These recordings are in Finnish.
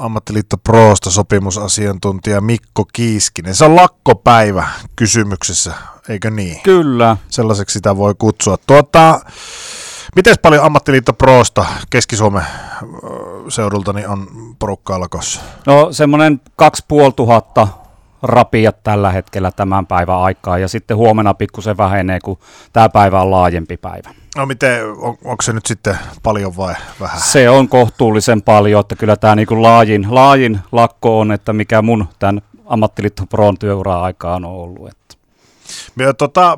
ammattiliitto Proosta sopimusasiantuntija Mikko Kiiskinen. Se on lakkopäivä kysymyksessä, eikö niin? Kyllä. Sellaiseksi sitä voi kutsua. Tuota, miten paljon ammattiliitto Proosta Keski-Suomen seudulta niin on porukkaa lakossa? No semmoinen 2500 rapiat tällä hetkellä tämän päivän aikaa ja sitten huomenna pikkusen vähenee, kun tämä päivä on laajempi päivä. No miten, on, onko se nyt sitten paljon vai vähän? Se on kohtuullisen paljon, että kyllä tämä niin laajin, laajin lakko on, että mikä mun tämän ammattiliitto Proon työura aikaan on ollut. Että. Ja tota,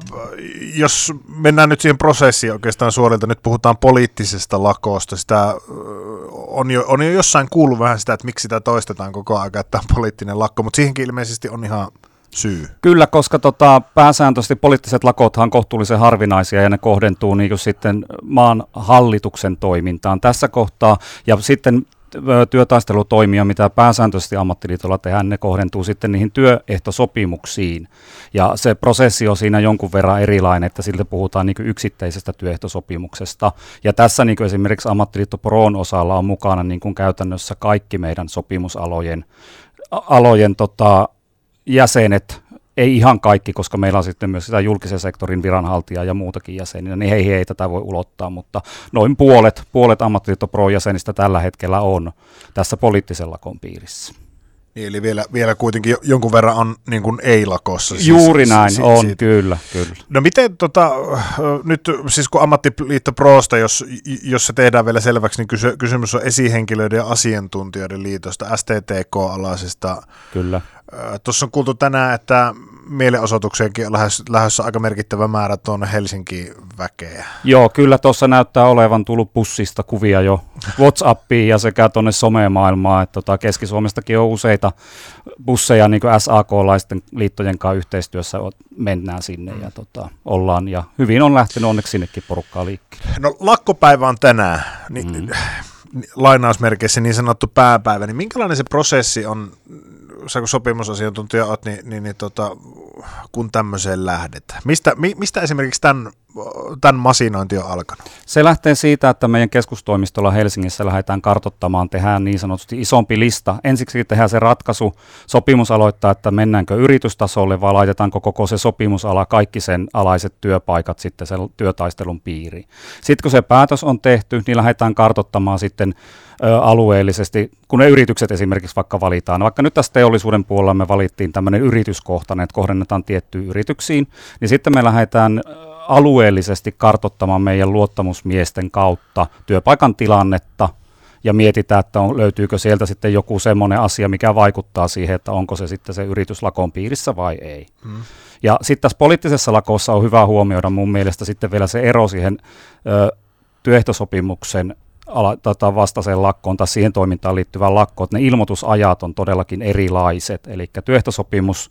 jos mennään nyt siihen prosessiin oikeastaan suorilta, nyt puhutaan poliittisesta lakosta, sitä on jo, on jo jossain kuullut vähän sitä, että miksi sitä toistetaan koko ajan, että on poliittinen lakko, mutta siihenkin ilmeisesti on ihan syy. Kyllä, koska tota, pääsääntöisesti poliittiset lakothan on kohtuullisen harvinaisia ja ne kohdentuu niin sitten maan hallituksen toimintaan tässä kohtaa. Ja sitten työtaistelutoimia, mitä pääsääntöisesti ammattiliitolla tehdään, ne kohdentuu sitten niihin työehtosopimuksiin. Ja se prosessi on siinä jonkun verran erilainen, että siltä puhutaan niin yksittäisestä työehtosopimuksesta. Ja tässä niin esimerkiksi ammattiliitto Proon osalla on mukana niin käytännössä kaikki meidän sopimusalojen alojen, tota, jäsenet, ei ihan kaikki, koska meillä on sitten myös sitä julkisen sektorin viranhaltijaa ja muutakin jäseninä, niin heihin ei tätä voi ulottaa, mutta noin puolet, puolet ammattiliitto Pro-jäsenistä tällä hetkellä on tässä poliittisen lakon piirissä. Niin, eli vielä, vielä kuitenkin jonkun verran on niin kuin ei-lakossa. Siis, Juuri näin, si- on, siitä. kyllä, kyllä. No miten, tota, nyt siis kun ammattiliitto Proosta, jos, jos se tehdään vielä selväksi, niin kysy, kysymys on esihenkilöiden ja asiantuntijoiden liitosta, STTK-alaisesta. Kyllä. Tuossa on kuultu tänään, että mielenosoitukseenkin on lähes, lähdössä aika merkittävä määrä tuonne Helsinkiin väkeä. Joo, kyllä tuossa näyttää olevan tullut bussista kuvia jo WhatsAppiin ja sekä tuonne somemaailmaan. Että tota, Keski-Suomestakin on useita busseja niin SAK-laisten liittojen kanssa yhteistyössä mennään sinne ja tota, ollaan. Ja hyvin on lähtenyt onneksi sinnekin porukkaa liikkeelle. No lakkopäivä on tänään. Niin, mm lainausmerkeissä niin sanottu pääpäivä, niin minkälainen se prosessi on sä kun sopimusasiantuntija oot, niin, niin, niin tota, kun tämmöiseen lähdetään? Mistä, mi, mistä esimerkiksi tämän, tämän masinointi on alkanut? Se lähtee siitä, että meidän keskustoimistolla Helsingissä lähdetään kartottamaan, tehdään niin sanotusti isompi lista. Ensiksi tehdään se ratkaisu, sopimus aloittaa, että mennäänkö yritystasolle vai laitetaanko koko se sopimusala, kaikki sen alaiset työpaikat sitten sen työtaistelun piiriin. Sitten kun se päätös on tehty, niin lähdetään kartottamaan sitten alueellisesti, kun ne yritykset esimerkiksi vaikka valitaan. Vaikka nyt tässä teollisuuden puolella me valittiin tämmöinen yrityskohtainen, että kohdennetaan tiettyyn yrityksiin, niin sitten me lähdetään alueellisesti kartottamaan meidän luottamusmiesten kautta työpaikan tilannetta ja mietitään, että on, löytyykö sieltä sitten joku semmoinen asia, mikä vaikuttaa siihen, että onko se sitten se yritys lakon piirissä vai ei. Hmm. Ja sitten tässä poliittisessa lakossa on hyvä huomioida mun mielestä sitten vielä se ero siihen ö, työehtosopimuksen ala, tota, vastaiseen lakkoon tai siihen toimintaan liittyvään lakkoon, että ne ilmoitusajat on todellakin erilaiset. Eli työehtosopimus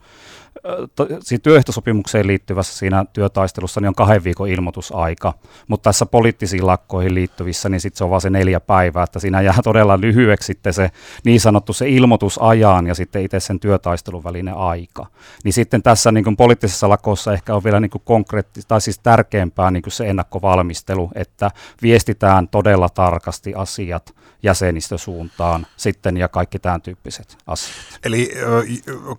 siinä työehtosopimukseen liittyvässä siinä työtaistelussa niin on kahden viikon ilmoitusaika, mutta tässä poliittisiin lakkoihin liittyvissä niin sitten se on vain se neljä päivää, että siinä jää todella lyhyeksi sitten se niin sanottu se ilmoitusajan ja sitten itse sen työtaistelun välinen aika. Niin sitten tässä niin kuin poliittisessa lakossa ehkä on vielä niin kuin konkreetti, tai siis tärkeämpää niin kuin se ennakkovalmistelu, että viestitään todella tarkasti asiat jäsenistösuuntaan sitten ja kaikki tämän tyyppiset asiat. Eli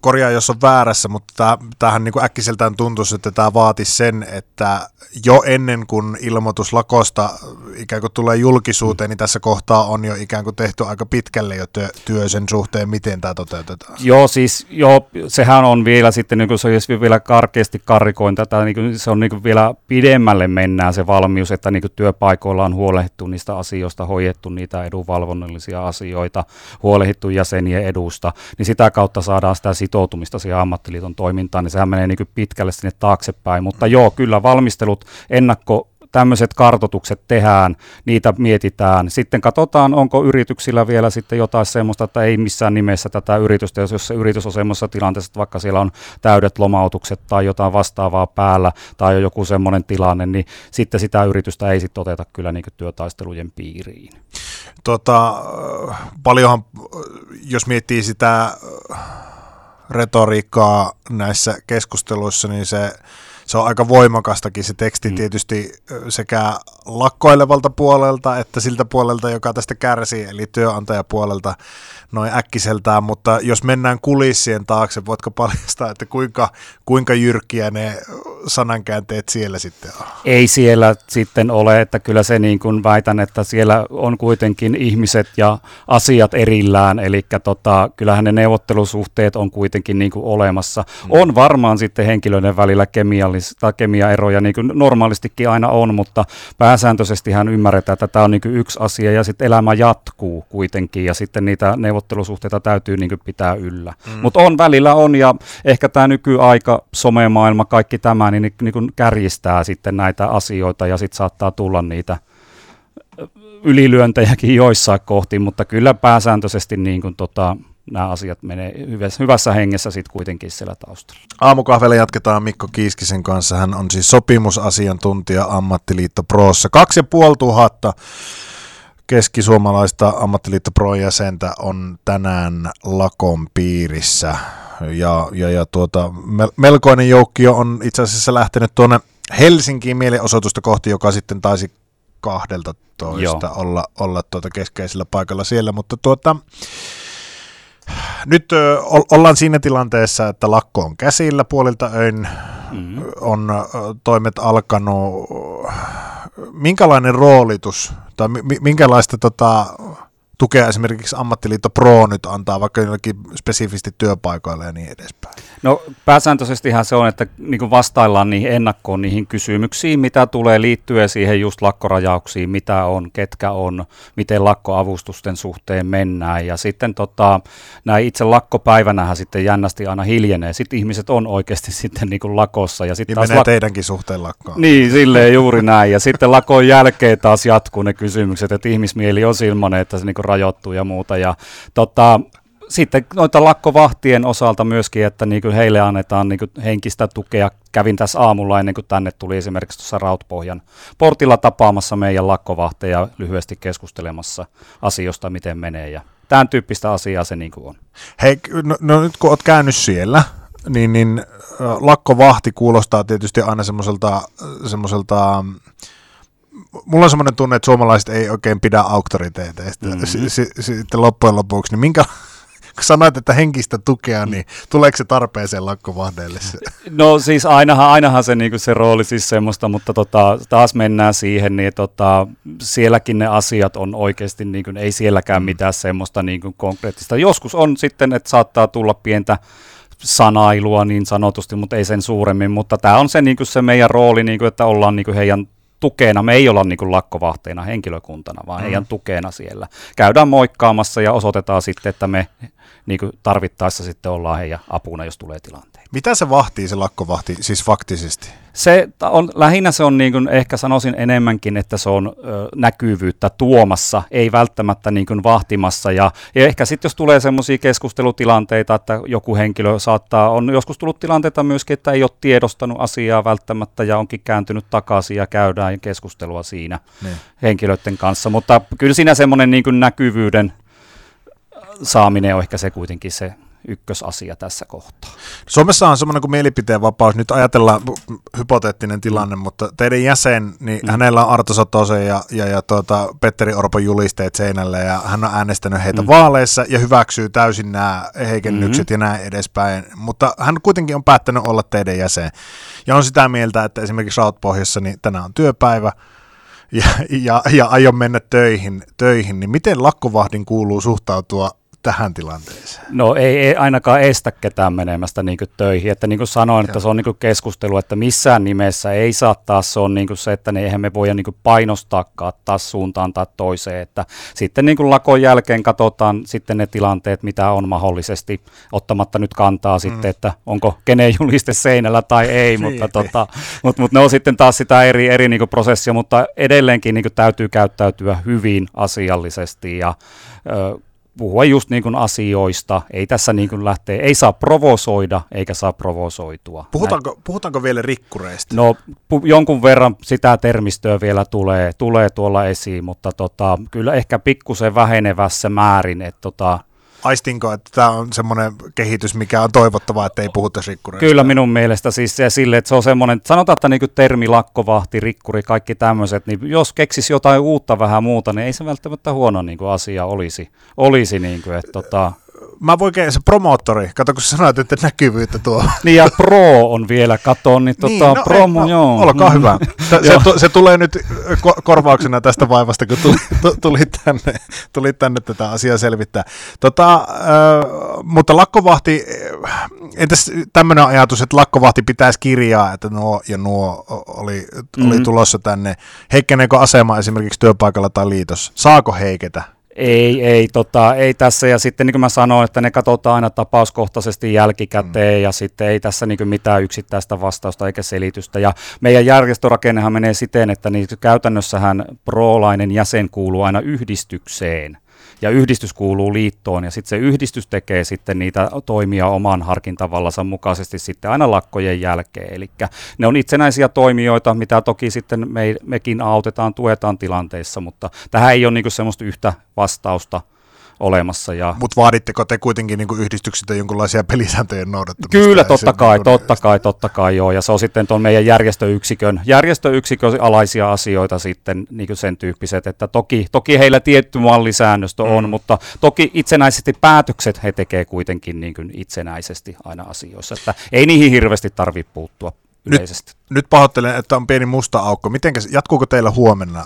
korjaa, jos on väärässä, mutta tämähän niin kuin äkkiseltään tuntuisi, että tämä vaatisi sen, että jo ennen kuin ilmoitus lakosta ikään kuin tulee julkisuuteen, niin tässä kohtaa on jo ikään kuin tehty aika pitkälle jo työ, työ sen suhteen, miten tämä toteutetaan. Joo, siis joo, sehän on vielä sitten, niin kuin se olisi vielä karkeasti karrikoin tätä, niin kuin se on niin kuin vielä pidemmälle mennään se valmius, että niin kuin työpaikoilla on huolehdittu niistä asioista, hoidettu niitä edunvalvonnallisia asioita, huolehdittu jäsenien edusta, niin sitä kautta saadaan sitä sitoutumista siihen ammattiliiton toimintaan, niin sehän menee niin pitkälle sinne taaksepäin, mutta joo, kyllä valmistelut ennakko tämmöiset kartotukset tehdään, niitä mietitään. Sitten katsotaan, onko yrityksillä vielä sitten jotain semmoista, että ei missään nimessä tätä yritystä, jos, se yritys on semmoisessa tilanteessa, että vaikka siellä on täydet lomautukset tai jotain vastaavaa päällä tai joku semmoinen tilanne, niin sitten sitä yritystä ei sitten oteta kyllä niin työtaistelujen piiriin. Tota, paljonhan, jos miettii sitä retoriikkaa näissä keskusteluissa, niin se se on aika voimakastakin se teksti mm. tietysti sekä lakkoilevalta puolelta että siltä puolelta, joka tästä kärsii, eli työnantajapuolelta noin äkkiseltään, mutta jos mennään kulissien taakse, voitko paljastaa, että kuinka, kuinka jyrkkiä ne sanankäänteet siellä sitten on? Ei siellä sitten ole, että kyllä se niin kuin väitän, että siellä on kuitenkin ihmiset ja asiat erillään, eli tota, kyllähän ne neuvottelusuhteet on kuitenkin niin kuin olemassa. Mm. On varmaan sitten henkilöiden välillä kemiallis- kemiaeroja, niin kuin normaalistikin aina on, mutta pääsääntöisesti hän ymmärretään, että tämä on niin kuin yksi asia, ja sitten elämä jatkuu kuitenkin, ja sitten niitä neuvottelusuhteita täytyy niin kuin pitää yllä. Mm. Mutta on välillä on, ja ehkä tämä nykyaika, somemaailma, kaikki tämä, niin, niin, niin kuin kärjistää sitten näitä asioita, ja sitten saattaa tulla niitä ylilyöntejäkin joissain kohti, mutta kyllä pääsääntöisesti niin kuin tota, nämä asiat menee hyvässä, hyvässä hengessä sitten kuitenkin siellä taustalla. Aamukahvella jatketaan Mikko Kiiskisen kanssa. Hän on siis sopimusasiantuntija Ammattiliitto Prossa. Kaksi ja puoli tuhatta keskisuomalaista Ammattiliitto Pro-jäsentä on tänään lakon piirissä. Ja, ja, ja tuota, melkoinen joukkio on itse asiassa lähtenyt tuonne Helsinkiin mielenosoitusta kohti, joka sitten taisi kahdelta toista olla, olla tuota keskeisellä paikalla siellä, mutta tuota, nyt ö, ollaan siinä tilanteessa, että lakko on käsillä puolilta öin, mm-hmm. on ö, toimet alkanut. Minkälainen roolitus tai minkälaista tota, tukea esimerkiksi Ammattiliitto Pro nyt antaa vaikka jollakin spesifisti työpaikoille ja niin edespäin? No pääsääntöisestihän se on, että niin vastaillaan niihin ennakkoon niihin kysymyksiin, mitä tulee liittyen siihen just lakkorajauksiin, mitä on, ketkä on, miten lakkoavustusten suhteen mennään ja sitten tota, näin itse lakkopäivänähän sitten jännästi aina hiljenee. Sitten ihmiset on oikeasti sitten niin kuin lakossa. Ja sitten niin menee lak- teidänkin suhteen lakkoon. Niin, silleen juuri näin. Ja sitten lakon jälkeen taas jatkuu ne kysymykset, että ihmismieli on ilmanen, että se niin kuin rajoittuu ja muuta. Ja tota, sitten noita lakkovahtien osalta myöskin, että niin kuin heille annetaan niin kuin henkistä tukea. Kävin tässä aamulla ennen kuin tänne tuli esimerkiksi tuossa Rautpohjan portilla tapaamassa meidän lakkovahteja lyhyesti keskustelemassa asioista, miten menee ja tämän tyyppistä asiaa se niin kuin on. Hei, no, no nyt kun olet käynyt siellä, niin, niin lakkovahti kuulostaa tietysti aina semmoiselta, semmoiselta mulla on semmoinen tunne, että suomalaiset ei oikein pidä auktoriteeteista mm-hmm. sitten loppujen lopuksi, niin minkä, kun sanoit, että henkistä tukea, niin tuleeko se tarpeeseen lakkovahdeille? No siis ainahan, ainahan se, niin se rooli siis semmoista, mutta tota, taas mennään siihen, niin tota, sielläkin ne asiat on oikeasti, niin kuin, ei sielläkään mm. mitään semmoista niin kuin konkreettista. Joskus on sitten, että saattaa tulla pientä sanailua niin sanotusti, mutta ei sen suuremmin, mutta tämä on se, niin kuin se meidän rooli, niin kuin, että ollaan niin kuin heidän tukena, me ei olla niin kuin lakkovahteina henkilökuntana, vaan mm. heidän tukena siellä. Käydään moikkaamassa ja osoitetaan sitten, että me niin kuin tarvittaessa sitten ollaan heidän apuna, jos tulee tilanteita. Mitä se vahtii, se lakkovahti, siis faktisesti? Se on, lähinnä se on niin kuin, ehkä sanoisin enemmänkin, että se on ö, näkyvyyttä tuomassa, ei välttämättä niin kuin vahtimassa. Ja, ja ehkä sitten jos tulee semmoisia keskustelutilanteita, että joku henkilö saattaa, on joskus tullut tilanteita myöskin, että ei ole tiedostanut asiaa välttämättä ja onkin kääntynyt takaisin ja käydään keskustelua siinä niin. henkilöiden kanssa. Mutta kyllä siinä semmoinen niin kuin näkyvyyden saaminen on ehkä se kuitenkin se ykkösasia tässä kohtaa. Suomessa on semmoinen kuin mielipiteenvapaus. Nyt ajatellaan hypoteettinen tilanne, mm. mutta teidän jäsen, niin mm. hänellä on Arto Satosen ja, ja, ja tuota, Petteri Orpon julisteet seinällä ja hän on äänestänyt heitä mm. vaaleissa ja hyväksyy täysin nämä heikennykset mm-hmm. ja näin edespäin. Mutta hän kuitenkin on päättänyt olla teidän jäsen ja on sitä mieltä, että esimerkiksi Rautpohjassa niin tänään on työpäivä, ja, ja, ja aion mennä töihin, töihin, niin miten lakkovahdin kuuluu suhtautua tähän tilanteeseen? No ei, ei ainakaan estä ketään menemästä niin töihin. Että niin kuin sanoin, että se on niin keskustelu, että missään nimessä ei saa taas se on niin se, että ne eihän me voida niin painostaakaan taas suuntaan tai toiseen. Että sitten niin lakon jälkeen katsotaan sitten ne tilanteet, mitä on mahdollisesti, ottamatta nyt kantaa mm. sitten, että onko kenen juliste seinällä tai ei, niin, mutta, tota, mutta, mutta ne on sitten taas sitä eri, eri niin prosessia, mutta edelleenkin niin täytyy käyttäytyä hyvin asiallisesti ja ö, puhua just niin kuin asioista, ei tässä niin kuin lähtee, ei saa provosoida eikä saa provosoitua. Puhutaanko, puhutaanko vielä rikkureista? No pu- jonkun verran sitä termistöä vielä tulee, tulee tuolla esiin, mutta tota, kyllä ehkä pikkusen vähenevässä määrin, että tota, Aistinko, että tämä on semmoinen kehitys, mikä on toivottavaa, että ei puhuta rikkureista? Kyllä minun mielestä siis se sille, että se on semmoinen, sanotaan, että niin termi lakkovahti, rikkuri, kaikki tämmöiset, niin jos keksisi jotain uutta vähän muuta, niin ei se välttämättä huono niin kuin asia olisi. olisi niin kuin, että, tota, mä voin se promoottori, kato kun sä sanoit, että näkyvyyttä tuo. Niin ja pro on vielä, kato, niin, tota, niin no, promo, no, joo. Olkaa mm. hyvä. Se, tu, se, tulee nyt korvauksena tästä vaivasta, kun tuli, tuli, tänne, tuli tänne tätä asiaa selvittää. Tota, äh, mutta lakkovahti, entäs tämmöinen ajatus, että lakkovahti pitäisi kirjaa, että nuo ja nuo oli, oli mm-hmm. tulossa tänne. Heikkeneekö asema esimerkiksi työpaikalla tai liitossa? Saako heiketä? Ei, ei, tota, ei tässä. Ja sitten niin kuin mä sanoin, että ne katsotaan aina tapauskohtaisesti jälkikäteen mm. ja sitten ei tässä niin mitään yksittäistä vastausta eikä selitystä. Ja meidän järjestörakennehan menee siten, että niin käytännössähän proolainen jäsen kuuluu aina yhdistykseen ja yhdistys kuuluu liittoon ja sitten se yhdistys tekee sitten niitä toimia oman harkintavallansa mukaisesti sitten aina lakkojen jälkeen. Eli ne on itsenäisiä toimijoita, mitä toki sitten me, mekin autetaan, tuetaan tilanteissa, mutta tähän ei ole niinku semmoista yhtä vastausta olemassa. Ja... Mutta vaaditteko te kuitenkin niin yhdistyksiltä jonkinlaisia pelisääntöjen noudattamista? Kyllä, totta kai, niin totta kai, totta kai joo. Ja se on sitten tuon meidän järjestöyksikön, järjestöyksikön alaisia asioita sitten niin sen tyyppiset, että toki, toki heillä tietty mallisäännöstö on, mm. mutta toki itsenäisesti päätökset he tekee kuitenkin niin kuin itsenäisesti aina asioissa, että ei niihin hirveästi tarvitse puuttua yleisesti. Nyt, nyt pahoittelen, että on pieni musta aukko. Miten, jatkuuko teillä huomenna?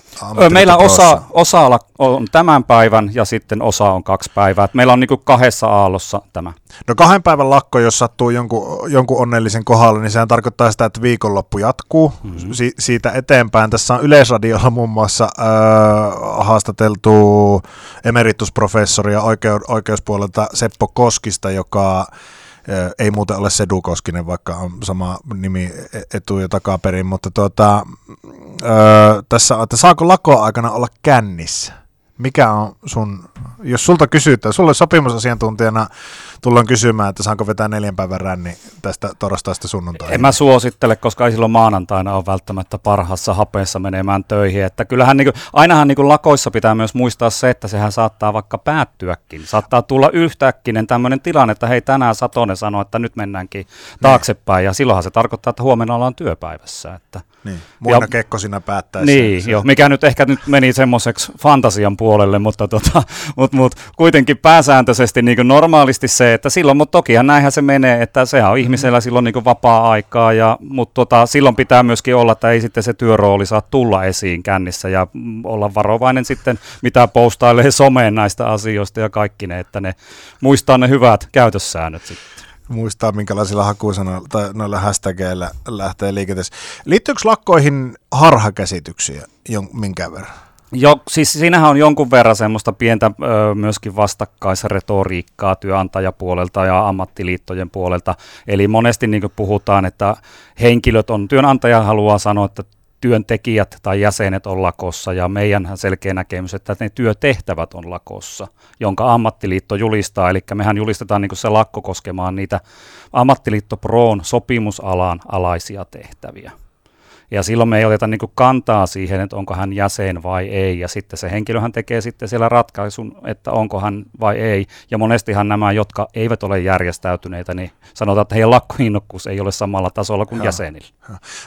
Meillä osa, osa on tämän päivän ja sitten osa on kaksi päivää. Meillä on niin kahdessa aallossa tämä. No kahden päivän lakko, jos sattuu jonkun, jonkun onnellisen kohdalle, niin sehän tarkoittaa sitä, että viikonloppu jatkuu mm-hmm. si- siitä eteenpäin. Tässä on Yleisradiolla muun muassa äh, haastateltu emeritusprofessori ja oikeu- oikeuspuolelta Seppo Koskista, joka ei muuten ole Sedu Koskinen, vaikka on sama nimi e-, etu- ja takaperin, mutta tuota, öö, tässä että saako lako aikana olla kännissä? Mikä on sun, jos sulta kysytään, sulle sopimusasiantuntijana tullaan kysymään, että saanko vetää neljän päivän ränni tästä torstaista sunnuntaihin? En mä suosittele, koska ei silloin maanantaina ole välttämättä parhaassa hapeessa menemään töihin. Että kyllähän niin kuin, ainahan niin kuin lakoissa pitää myös muistaa se, että sehän saattaa vaikka päättyäkin. Saattaa tulla yhtäkkinen tämmöinen tilanne, että hei tänään Satonen sanoo, että nyt mennäänkin taaksepäin. Ja silloinhan se tarkoittaa, että huomenna ollaan työpäivässä. Että niin, muina kekkosina päättäisi. Niin, jo, mikä nyt ehkä nyt meni semmoiseksi fantasian puolelle, mutta tota, mut, mut, kuitenkin pääsääntöisesti niin normaalisti se, että silloin, mutta tokihan näinhän se menee, että sehän on ihmisellä silloin niin vapaa-aikaa, ja, mutta tota, silloin pitää myöskin olla, että ei sitten se työrooli saa tulla esiin kännissä ja olla varovainen sitten, mitä postailee someen näistä asioista ja kaikki ne, että ne muistaa ne hyvät käytössäännöt sitten muistaa, minkälaisilla hakusanoilla tai noilla hashtageilla lähtee liikenteessä. Liittyykö lakkoihin harhakäsityksiä minkä verran? Jo, siis siinähän on jonkun verran semmoista pientä ö, myöskin vastakkaisretoriikkaa työnantajapuolelta ja ammattiliittojen puolelta. Eli monesti niin puhutaan, että henkilöt on, työnantaja haluaa sanoa, että työntekijät tai jäsenet on lakossa ja meidän selkeä näkemys, että ne työtehtävät on lakossa, jonka ammattiliitto julistaa. Eli mehän julistetaan niin se lakko koskemaan niitä ammattiliitto Proon sopimusalan alaisia tehtäviä. Ja silloin me ei oteta niin kantaa siihen, että onko hän jäsen vai ei. Ja sitten se henkilöhän tekee sitten siellä ratkaisun, että onko hän vai ei. Ja monestihan nämä, jotka eivät ole järjestäytyneitä, niin sanotaan, että heidän lakkoinnokkuus ei ole samalla tasolla kuin ja, jäsenillä.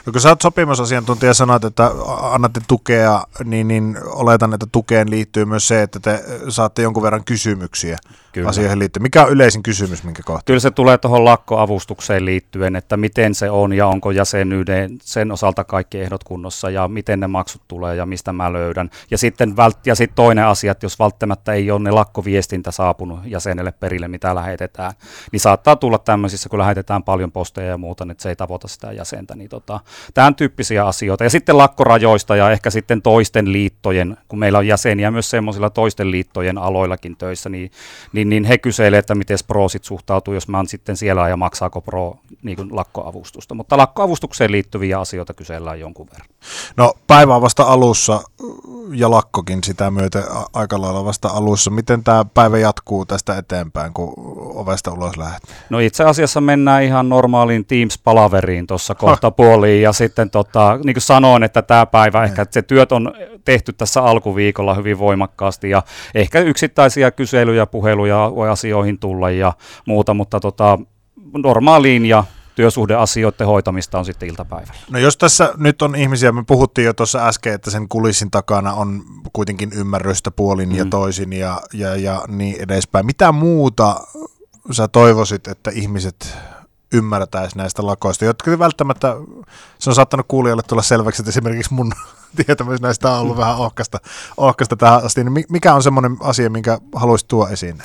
No kun sä oot sopimusasiantuntija sanoit, että annatte tukea, niin, niin oletan, että tukeen liittyy myös se, että te saatte jonkun verran kysymyksiä Kyllä. asioihin liittyen. Mikä on yleisin kysymys, minkä kohta? Kyllä se tulee tuohon lakkoavustukseen liittyen, että miten se on ja onko jäsenyyden sen osalta kaikki ehdot kunnossa ja miten ne maksut tulee ja mistä mä löydän. Ja sitten, vält- ja sitten toinen asia, että jos välttämättä ei ole ne lakkoviestintä saapunut jäsenelle perille, mitä lähetetään, niin saattaa tulla tämmöisissä, kun lähetetään paljon posteja ja muuta, niin se ei tavoita sitä jäsentä. Niin tota, tämän tyyppisiä asioita. Ja sitten lakkorajoista ja ehkä sitten toisten liittojen, kun meillä on jäseniä myös semmoisilla toisten liittojen aloillakin töissä, niin, niin, niin he kyselevät, että miten Pro sit suhtautuu, jos mä oon sitten siellä ja maksaako Pro niin lakkoavustusta. Mutta lakkoavustukseen liittyviä asioita kyselevät viivytellään jonkun verran. No päivä on vasta alussa ja lakkokin sitä myöten aika lailla vasta alussa. Miten tämä päivä jatkuu tästä eteenpäin, kun ovesta ulos lähdet? No itse asiassa mennään ihan normaaliin Teams-palaveriin tuossa kohta puoliin ja sitten tota, niin kuin sanoin, että tämä päivä ehkä, että se työt on tehty tässä alkuviikolla hyvin voimakkaasti ja ehkä yksittäisiä kyselyjä, puheluja voi asioihin tulla ja muuta, mutta tota, normaaliin ja työsuhdeasioiden hoitamista on sitten iltapäivällä. No jos tässä nyt on ihmisiä, me puhuttiin jo tuossa äsken, että sen kulissin takana on kuitenkin ymmärrystä puolin mm. ja toisin ja, ja, ja niin edespäin. Mitä muuta sä toivoisit, että ihmiset ymmärtäisi näistä lakoista, jotka välttämättä, se on saattanut kuulijoille tulla selväksi, että esimerkiksi mun tietämys näistä on ollut vähän ohkasta, ohkasta tähän asti, niin mikä on semmoinen asia, minkä haluaisit tuoda esiin?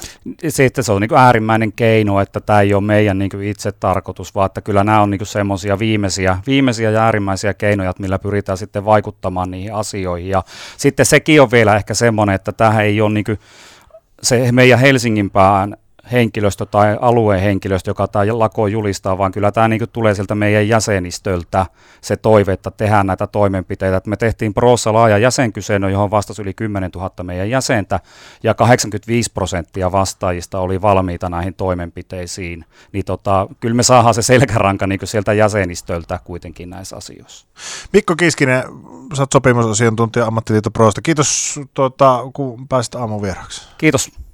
Sitten se on niin äärimmäinen keino, että tämä ei ole meidän niin itse tarkoitus, vaan että kyllä nämä on niin semmoisia viimeisiä, viimeisiä ja äärimmäisiä keinoja, millä pyritään sitten vaikuttamaan niihin asioihin. Ja sitten sekin on vielä ehkä semmoinen, että tähän ei ole niin se meidän Helsingin pään henkilöstö tai alueen henkilöstö, joka tämä lako julistaa, vaan kyllä tämä niin tulee sieltä meidän jäsenistöltä se toive, että tehdään näitä toimenpiteitä. Että me tehtiin Proossa laaja jäsenkysely, johon vastasi yli 10 000 meidän jäsentä, ja 85 prosenttia vastaajista oli valmiita näihin toimenpiteisiin. Niin tota, kyllä me saadaan se selkäranka niin sieltä jäsenistöltä kuitenkin näissä asioissa. Mikko Kiskinen, sä oot sopimusasiantuntija Ammattiliitto Proosta. Kiitos, tuota, kun pääsit aamun vieraksi. Kiitos.